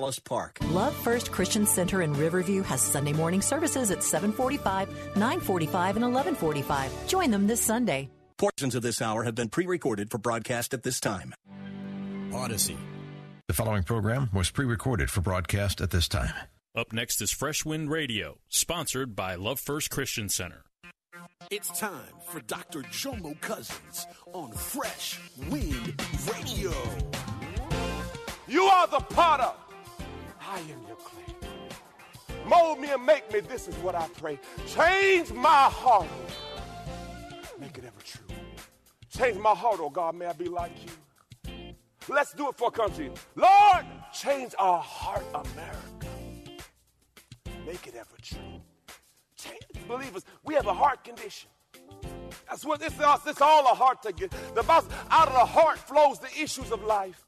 Ellis Park. Love First Christian Center in Riverview has Sunday morning services at 745, 945, and 1145. Join them this Sunday. Portions of this hour have been pre-recorded for broadcast at this time. Odyssey. The following program was pre-recorded for broadcast at this time. Up next is Fresh Wind Radio, sponsored by Love First Christian Center. It's time for Dr. Jomo Cousins on Fresh Wind Radio. You are the potter. I am your clay. Mold me and make me. This is what I pray. Change my heart. Make it ever true. Change my heart, oh God. May I be like you. Let's do it for country. Lord, change our heart, America. Make it ever true. Change, believers, we have a heart condition. That's what this is. It's all a heart to get. The Bible, out of the heart flows the issues of life.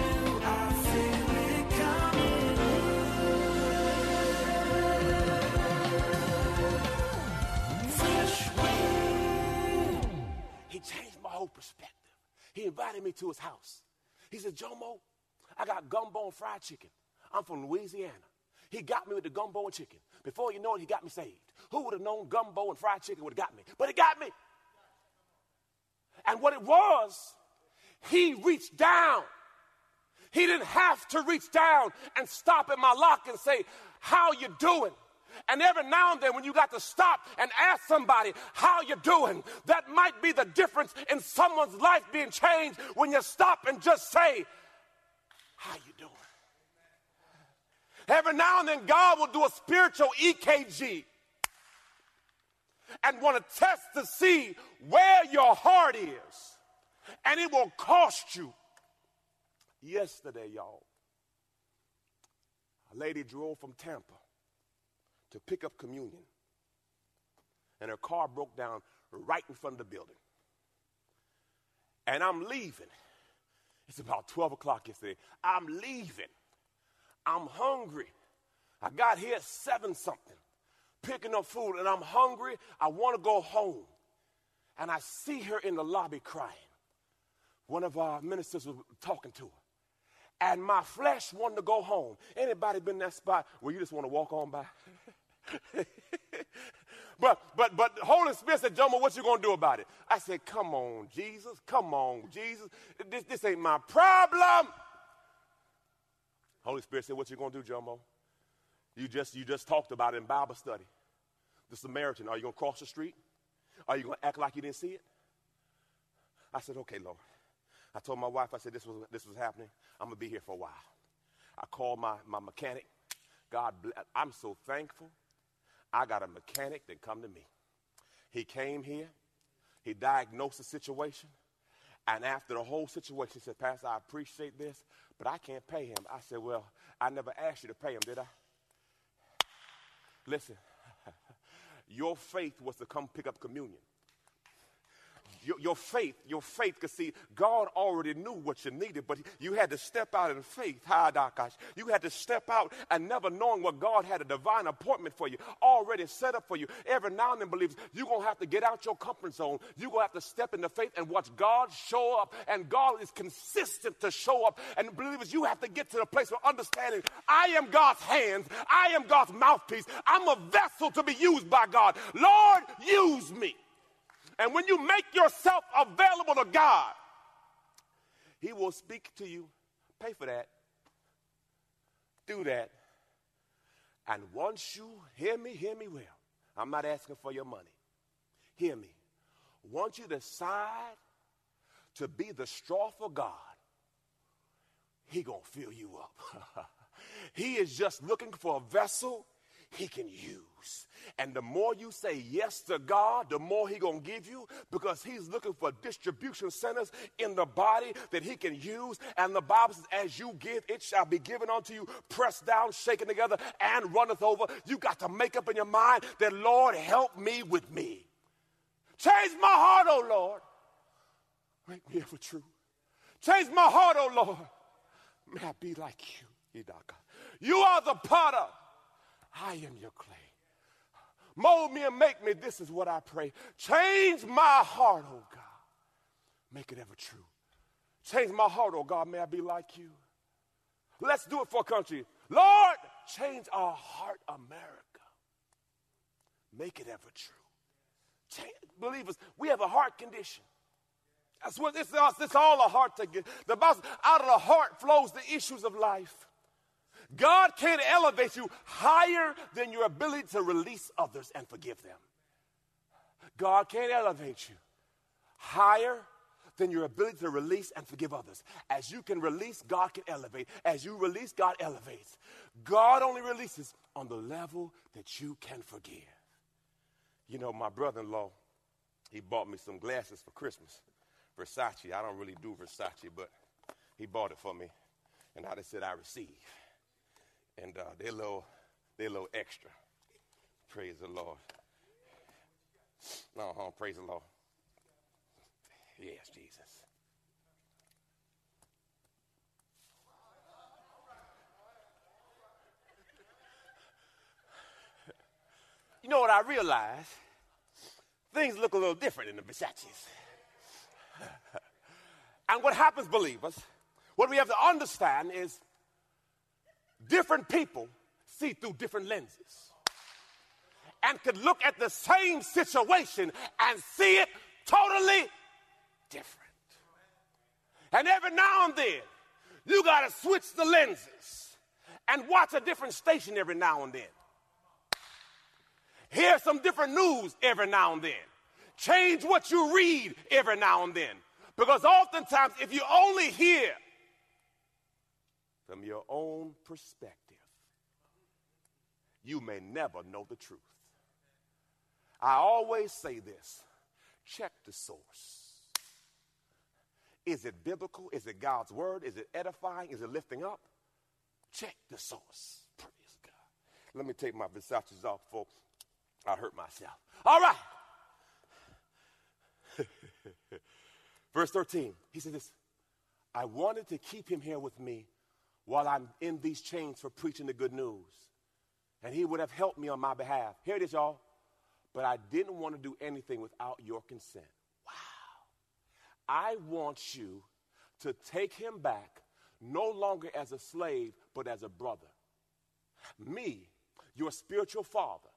whole perspective. He invited me to his house. He said, Jomo, I got gumbo and fried chicken. I'm from Louisiana. He got me with the gumbo and chicken. Before you know it, he got me saved. Who would have known gumbo and fried chicken would have got me? But it got me. And what it was, he reached down. He didn't have to reach down and stop at my lock and say, how you doing? And every now and then when you got to stop and ask somebody how you're doing, that might be the difference in someone's life being changed when you stop and just say, how you doing? Every now and then God will do a spiritual EKG and want to test to see where your heart is. And it will cost you. Yesterday, y'all, a lady drove from Tampa to pick up communion. And her car broke down right in front of the building. And I'm leaving. It's about 12 o'clock yesterday. I'm leaving. I'm hungry. I got here at 7 something, picking up food, and I'm hungry. I want to go home. And I see her in the lobby crying. One of our ministers was talking to her. And my flesh wanted to go home. Anybody been in that spot where you just want to walk on by? but but but Holy Spirit said, Jomo, what you gonna do about it? I said, Come on, Jesus, come on, Jesus. This this ain't my problem. Holy Spirit said, What you gonna do, Jomo? You just you just talked about it in Bible study. The Samaritan, are you gonna cross the street? Are you gonna act like you didn't see it? I said, Okay, Lord. I told my wife, I said, this was this was happening. I'm gonna be here for a while. I called my, my mechanic. God. I'm so thankful. I got a mechanic that come to me. He came here. He diagnosed the situation. And after the whole situation, he said, Pastor, I appreciate this, but I can't pay him. I said, Well, I never asked you to pay him, did I? Listen, your faith was to come pick up communion. Your, your, faith, your faith, because see, God already knew what you needed, but you had to step out in faith. You had to step out and never knowing what God had a divine appointment for you, already set up for you. Every now and then, believers, you're going to have to get out your comfort zone. You're going to have to step into faith and watch God show up. And God is consistent to show up. And believers, you have to get to the place of understanding I am God's hands, I am God's mouthpiece. I'm a vessel to be used by God. Lord, use me. And when you make yourself available to God, He will speak to you. Pay for that. Do that. And once you hear me, hear me well. I'm not asking for your money. Hear me. Once you decide to be the straw for God, he to fill you up. he is just looking for a vessel he can use. And the more you say yes to God, the more he going to give you because he's looking for distribution centers in the body that he can use. And the Bible says, as you give, it shall be given unto you, pressed down, shaken together, and runneth over. You got to make up in your mind that, Lord, help me with me. Change my heart, oh Lord. Make me ever true. Change my heart, oh Lord. May I be like you, Idaka. You are the potter. I am your clay. Mold me and make me. This is what I pray. Change my heart, oh God. Make it ever true. Change my heart, oh God. May I be like you. Let's do it for country. Lord, change our heart, America. Make it ever true. Change, believers, we have a heart condition. That's what this is. It's all a heart to get. The Bible, out of the heart flows the issues of life. God can't elevate you higher than your ability to release others and forgive them. God can't elevate you higher than your ability to release and forgive others. As you can release, God can elevate. As you release, God elevates. God only releases on the level that you can forgive. You know, my brother in law, he bought me some glasses for Christmas. Versace. I don't really do Versace, but he bought it for me. And I just said, I receive and uh, they're a little, they're a little extra. Praise the Lord. No, uh-huh, praise the Lord. Yes, Jesus. You know what I realized? Things look a little different in the Versace's. and what happens, believers, what we have to understand is different people see through different lenses and could look at the same situation and see it totally different. And every now and then, you got to switch the lenses and watch a different station every now and then. Hear some different news every now and then. Change what you read every now and then. Because oftentimes, if you only hear from your own perspective, you may never know the truth. I always say this check the source. Is it biblical? Is it God's word? Is it edifying? Is it lifting up? Check the source. Praise God. Let me take my Versace's off before I hurt myself. All right. Verse 13, he said this I wanted to keep him here with me while I'm in these chains for preaching the good news. And he would have helped me on my behalf. Here it is, y'all. But I didn't want to do anything without your consent. Wow. I want you to take him back no longer as a slave, but as a brother. Me, your spiritual father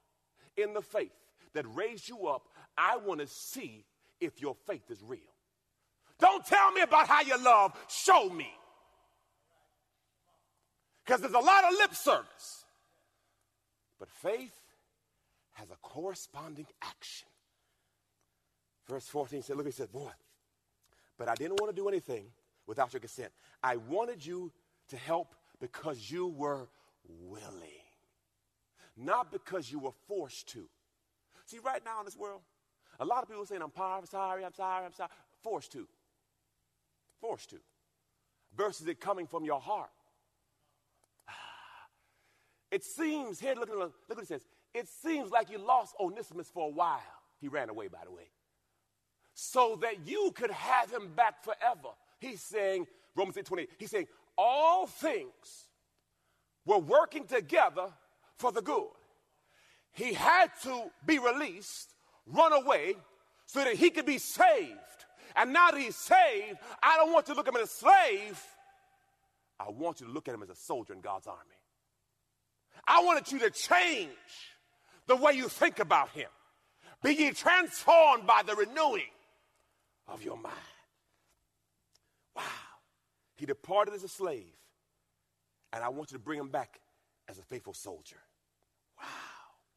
in the faith that raised you up, I want to see if your faith is real. Don't tell me about how you love, show me. Because there's a lot of lip service. But faith has a corresponding action. Verse 14 said, Look, he said, Boy, but I didn't want to do anything without your consent. I wanted you to help because you were willing, not because you were forced to. See, right now in this world, a lot of people are saying, I'm sorry, I'm sorry, I'm sorry. Forced to. Forced to. Versus it coming from your heart. It seems, here, look, look, look what it says. It seems like you lost Onesimus for a while. He ran away, by the way. So that you could have him back forever. He's saying, Romans 8 28, he's saying, all things were working together for the good. He had to be released, run away, so that he could be saved. And now that he's saved, I don't want you to look at him as a slave. I want you to look at him as a soldier in God's army. I wanted you to change the way you think about him. Be ye transformed by the renewing of your mind. Wow. He departed as a slave, and I want you to bring him back as a faithful soldier. Wow.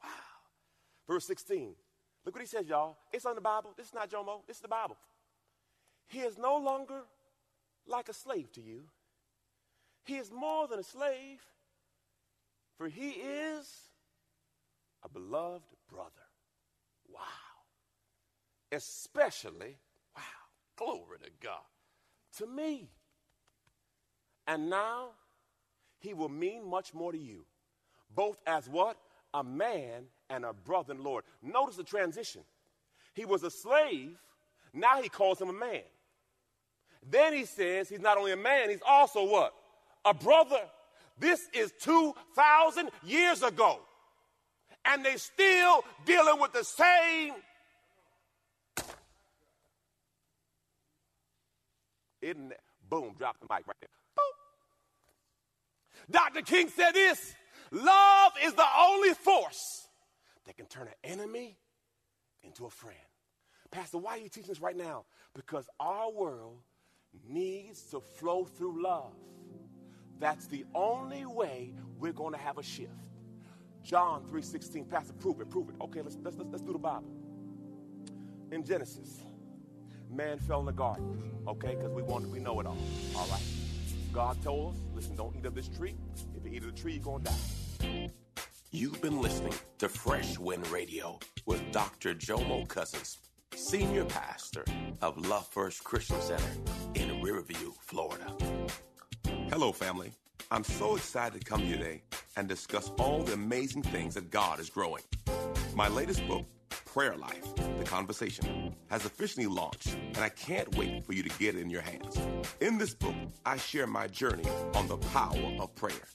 Wow. Verse 16. Look what he says, y'all. It's on the Bible. This is not Jomo. This is the Bible. He is no longer like a slave to you. He is more than a slave, for he is a beloved brother. Wow. Especially, wow, glory to God, to me. And now he will mean much more to you, both as what? A man and a brother in Lord. Notice the transition. He was a slave, now he calls him a man. Then he says he's not only a man, he's also what? A brother. This is 2,000 years ago. And they're still dealing with the same. Isn't that? Boom, drop the mic right there. Dr. King said this love is the only force that can turn an enemy into a friend. Pastor, why are you teaching this right now? Because our world needs to flow through love. That's the only way we're going to have a shift. John 3.16, Pastor, prove it, prove it. Okay, let's, let's, let's, let's do the Bible. In Genesis, man fell in the garden, okay, because we want we know it all. All right. God told us, listen, don't eat of this tree. If you eat of the tree, you're going to die. You've been listening to Fresh Wind Radio with Dr. Jomo Cousins, Senior Pastor of Love First Christian Center in Riverview, Florida. Hello, family. I'm so excited to come here today and discuss all the amazing things that God is growing. My latest book, Prayer Life The Conversation, has officially launched, and I can't wait for you to get it in your hands. In this book, I share my journey on the power of prayer.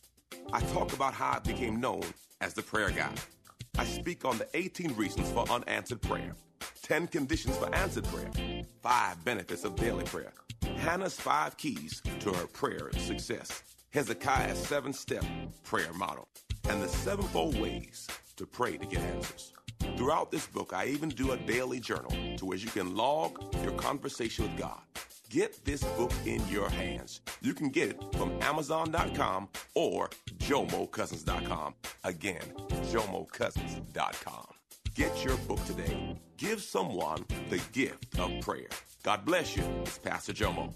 I talk about how I became known as the prayer guy. I speak on the 18 reasons for unanswered prayer, 10 conditions for answered prayer, 5 benefits of daily prayer, Hannah's 5 keys to her prayer success, Hezekiah's 7 step prayer model, and the sevenfold ways to pray to get answers. Throughout this book, I even do a daily journal to where you can log your conversation with God. Get this book in your hands. You can get it from Amazon.com or JomoCousins.com. Again, JomoCousins.com. Get your book today. Give someone the gift of prayer. God bless you. It's Pastor Jomo.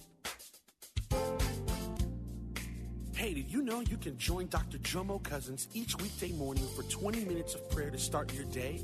Hey, did you know you can join Dr. Jomo Cousins each weekday morning for 20 minutes of prayer to start your day?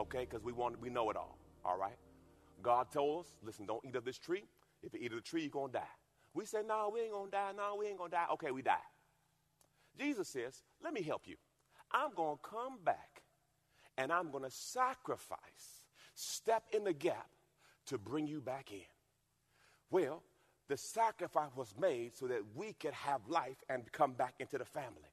okay, because we want we know it all. All right. God told us, listen, don't eat of this tree. If you eat of the tree, you're gonna die. We said, no, we ain't gonna die. No, we ain't gonna die. Okay, we die. Jesus says, let me help you. I'm gonna come back and I'm gonna sacrifice, step in the gap to bring you back in. Well, the sacrifice was made so that we could have life and come back into the family.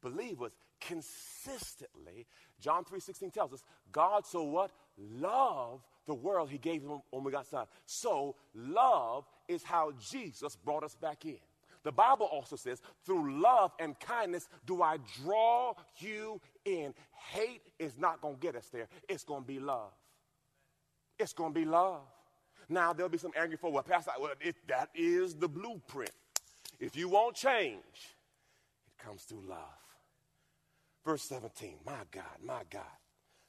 Believers consistently, John 3:16 tells us, God so what? Love the world he gave him we got son. So love is how Jesus brought us back in. The Bible also says, through love and kindness do I draw you in. Hate is not going to get us there. It's going to be love. It's going to be love. Now, there'll be some angry folk. Well, Pastor, well, that is the blueprint. If you want change, it comes through love. Verse 17, my God, my God.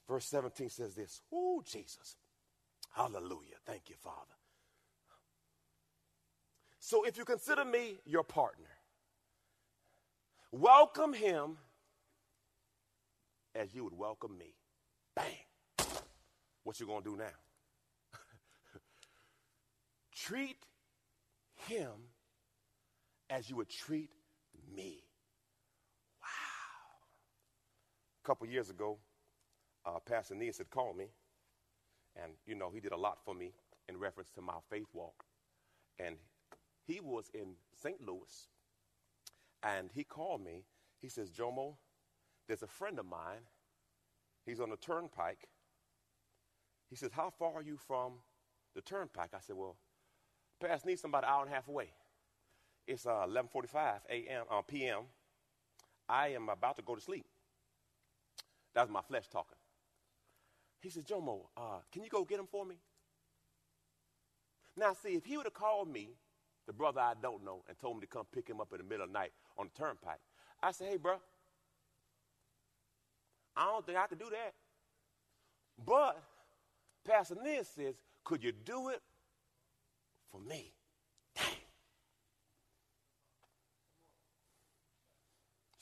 Verse 17 says this, Oh, Jesus. Hallelujah. Thank you, Father. So if you consider me your partner, welcome him as you would welcome me. Bang. What you going to do now? treat him as you would treat me. A couple years ago, uh, Pastor Nias had called me, and you know he did a lot for me in reference to my faith walk. And he was in St. Louis, and he called me. He says, Jomo, there's a friend of mine. He's on the turnpike. He says, How far are you from the turnpike? I said, Well, Pastor Nias, about an hour and a half away. It's uh, 11:45 a.m. Uh, p.m. I am about to go to sleep. That's my flesh talking. He says, Jomo, uh, can you go get him for me? Now, see, if he would have called me, the brother I don't know, and told me to come pick him up in the middle of the night on the turnpike, I said, hey, bro, I don't think I could do that. But Pastor Nias says, could you do it for me? Dang.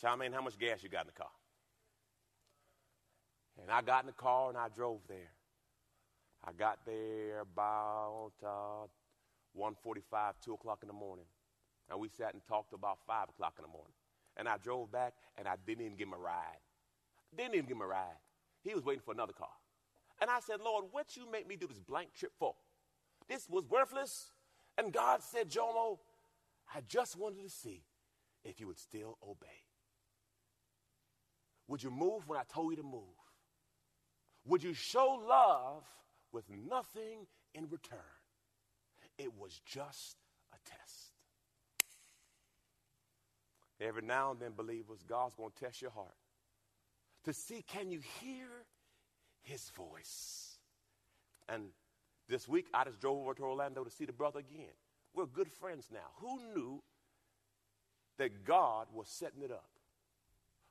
Charmaine, how much gas you got in the car? And I got in the car and I drove there. I got there about uh, 1.45, 2 o'clock in the morning. And we sat and talked about 5 o'clock in the morning. And I drove back and I didn't even give him a ride. Didn't even give him a ride. He was waiting for another car. And I said, Lord, what you make me do this blank trip for? This was worthless. And God said, Jomo, I just wanted to see if you would still obey. Would you move when I told you to move? Would you show love with nothing in return? It was just a test. Every now and then, believers, God's going to test your heart to see can you hear his voice. And this week, I just drove over to Orlando to see the brother again. We're good friends now. Who knew that God was setting it up?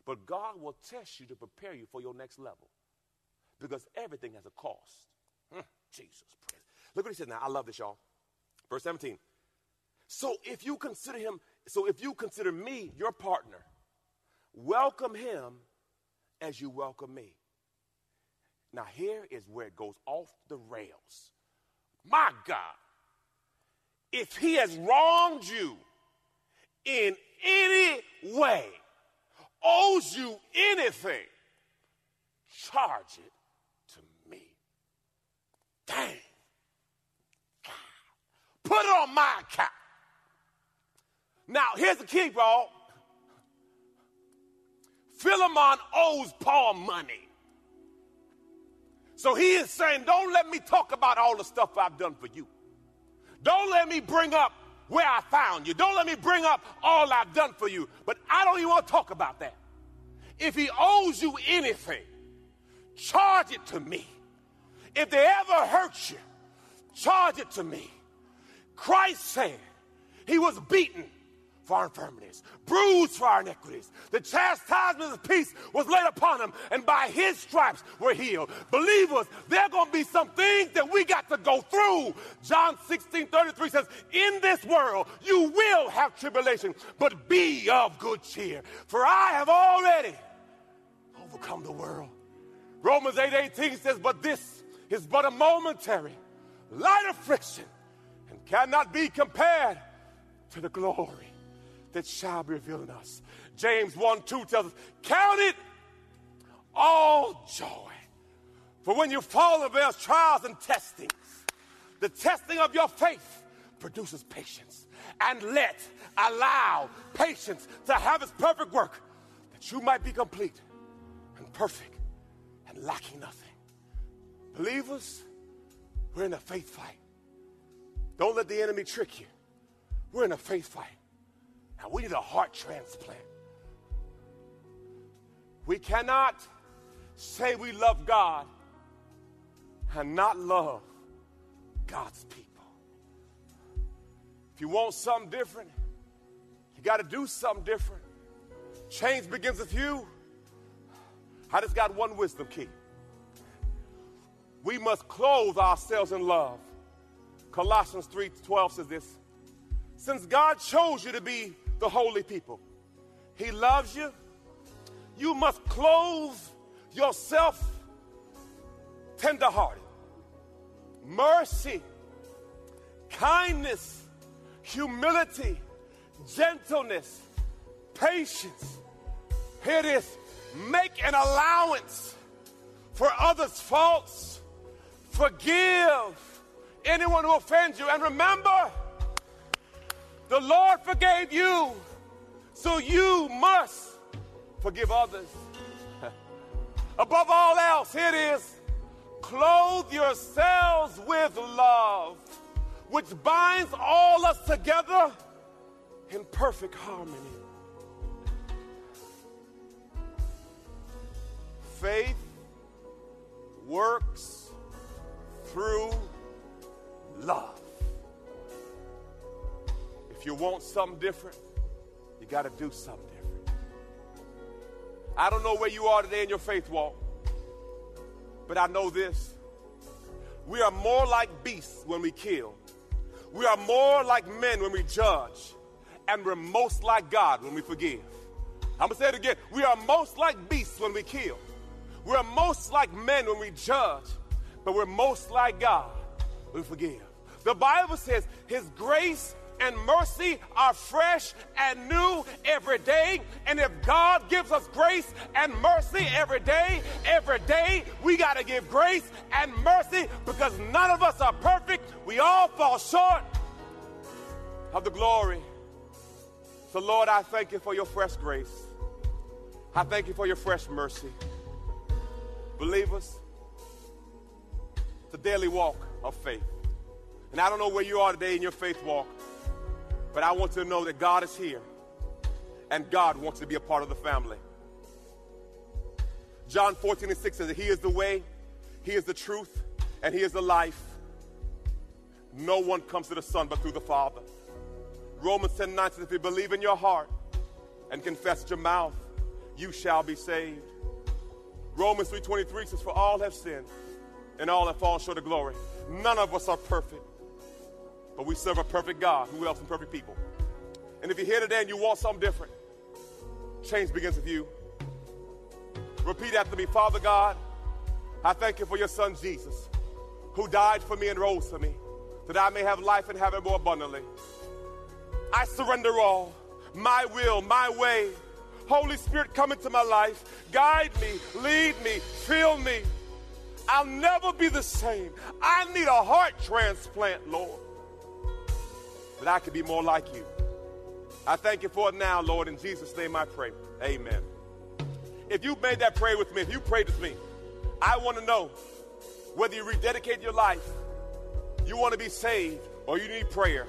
But God will test you to prepare you for your next level because everything has a cost. Hmm, Jesus. Look what he says now. I love this, y'all. Verse 17. So if you consider him, so if you consider me your partner, welcome him as you welcome me. Now, here is where it goes off the rails. My God, if he has wronged you in any way, owes you anything, charge it Dang. Put it on my account. Now, here's the key, bro. Philemon owes Paul money. So he is saying, Don't let me talk about all the stuff I've done for you. Don't let me bring up where I found you. Don't let me bring up all I've done for you. But I don't even want to talk about that. If he owes you anything, charge it to me. If they ever hurt you, charge it to me. Christ said he was beaten for our infirmities, bruised for our iniquities. The chastisement of peace was laid upon him, and by his stripes we're healed. Believers, there are going to be some things that we got to go through. John 16 33 says, In this world you will have tribulation, but be of good cheer, for I have already overcome the world. Romans 8 18 says, But this is but a momentary, light affliction and cannot be compared to the glory that shall be revealed in us. James 1 2 tells us, Count it all joy. For when you fall in various trials and testings, the testing of your faith produces patience. And let, allow patience to have its perfect work, that you might be complete and perfect and lacking nothing. Believers, we're in a faith fight. Don't let the enemy trick you. We're in a faith fight. Now we need a heart transplant. We cannot say we love God and not love God's people. If you want something different, you got to do something different. Change begins with you. I just got one wisdom key we must clothe ourselves in love. Colossians 3:12 says this. Since God chose you to be the holy people, he loves you. You must clothe yourself tenderhearted, mercy, kindness, humility, gentleness, patience. Here it is Make an allowance for others' faults. Forgive anyone who offends you. And remember, the Lord forgave you, so you must forgive others. Above all else, it is clothe yourselves with love, which binds all us together in perfect harmony. Faith works through love. If you want something different, you got to do something different. I don't know where you are today in your faith walk, but I know this. We are more like beasts when we kill. We are more like men when we judge. And we're most like God when we forgive. I'm going to say it again. We are most like beasts when we kill. We're most like men when we judge. But we're most like God we forgive. The Bible says His grace and mercy are fresh and new every day. And if God gives us grace and mercy every day, every day, we got to give grace and mercy because none of us are perfect. We all fall short of the glory. So, Lord, I thank you for your fresh grace. I thank you for your fresh mercy. Believers, a daily walk of faith. And I don't know where you are today in your faith walk. But I want you to know that God is here and God wants to be a part of the family. John 14 and 6 says that He is the way, He is the truth, and He is the life. No one comes to the Son but through the Father. Romans 10 9 says, If you believe in your heart and confess your mouth, you shall be saved. Romans 3:23 says, For all have sinned and all that fallen short of glory. None of us are perfect. But we serve a perfect God who helps perfect people. And if you're here today and you want something different, change begins with you. Repeat after me Father God, I thank you for your son Jesus, who died for me and rose for me, that I may have life and have it more abundantly. I surrender all, my will, my way. Holy Spirit, come into my life. Guide me, lead me, fill me. I'll never be the same. I need a heart transplant, Lord But I could be more like you. I thank you for it now, Lord. In Jesus' name I pray. Amen. If you made that prayer with me, if you prayed with me, I want to know whether you rededicate your life, you want to be saved, or you need prayer.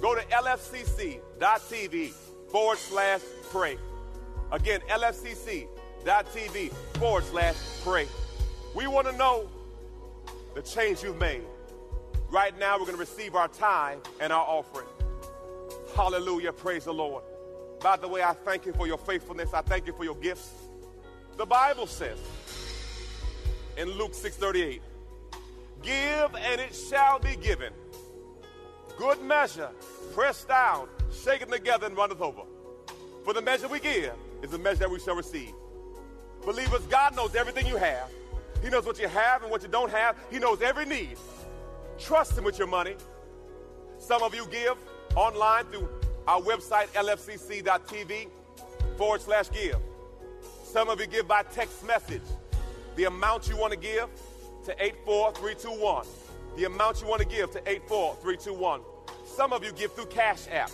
Go to lfcc.tv forward slash pray. Again, lfcc.tv forward slash pray. We want to know the change you've made. Right now, we're going to receive our tithe and our offering. Hallelujah. Praise the Lord. By the way, I thank you for your faithfulness. I thank you for your gifts. The Bible says in Luke 6:38, "Give and it shall be given. Good measure, pressed down, shaken together and runneth over. For the measure we give is the measure that we shall receive." Believers, God knows everything you have. He knows what you have and what you don't have. He knows every need. Trust Him with your money. Some of you give online through our website, lfcc.tv forward slash give. Some of you give by text message. The amount you want to give to 84321. The amount you want to give to 84321. Some of you give through Cash App.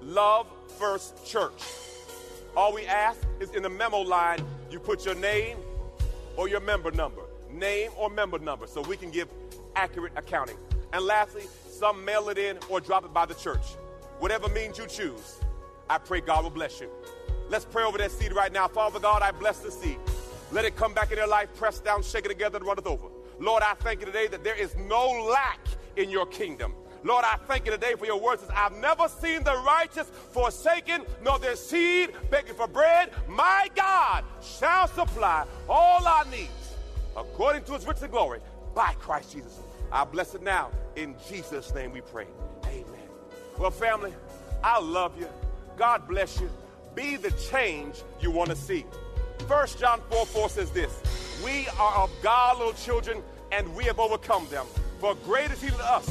Love First Church. All we ask is in the memo line, you put your name or your member number. Name or member number so we can give accurate accounting. And lastly, some mail it in or drop it by the church. Whatever means you choose, I pray God will bless you. Let's pray over that seed right now. Father God, I bless the seed. Let it come back in their life, pressed down, shaken together, and runneth over. Lord, I thank you today that there is no lack in your kingdom. Lord, I thank you today for your words. I've never seen the righteous forsaken, nor their seed begging for bread. My God shall supply all our needs according to his rich and glory by Christ Jesus. I bless it now. In Jesus' name we pray. Amen. Well, family, I love you. God bless you. Be the change you want to see. First John 4 4 says this We are of God, little children, and we have overcome them. For greater is he in us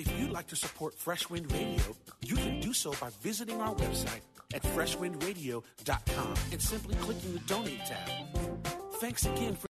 If you'd like to support Fresh Wind Radio, you can do so by visiting our website at freshwindradio.com and simply clicking the donate tab. Thanks again for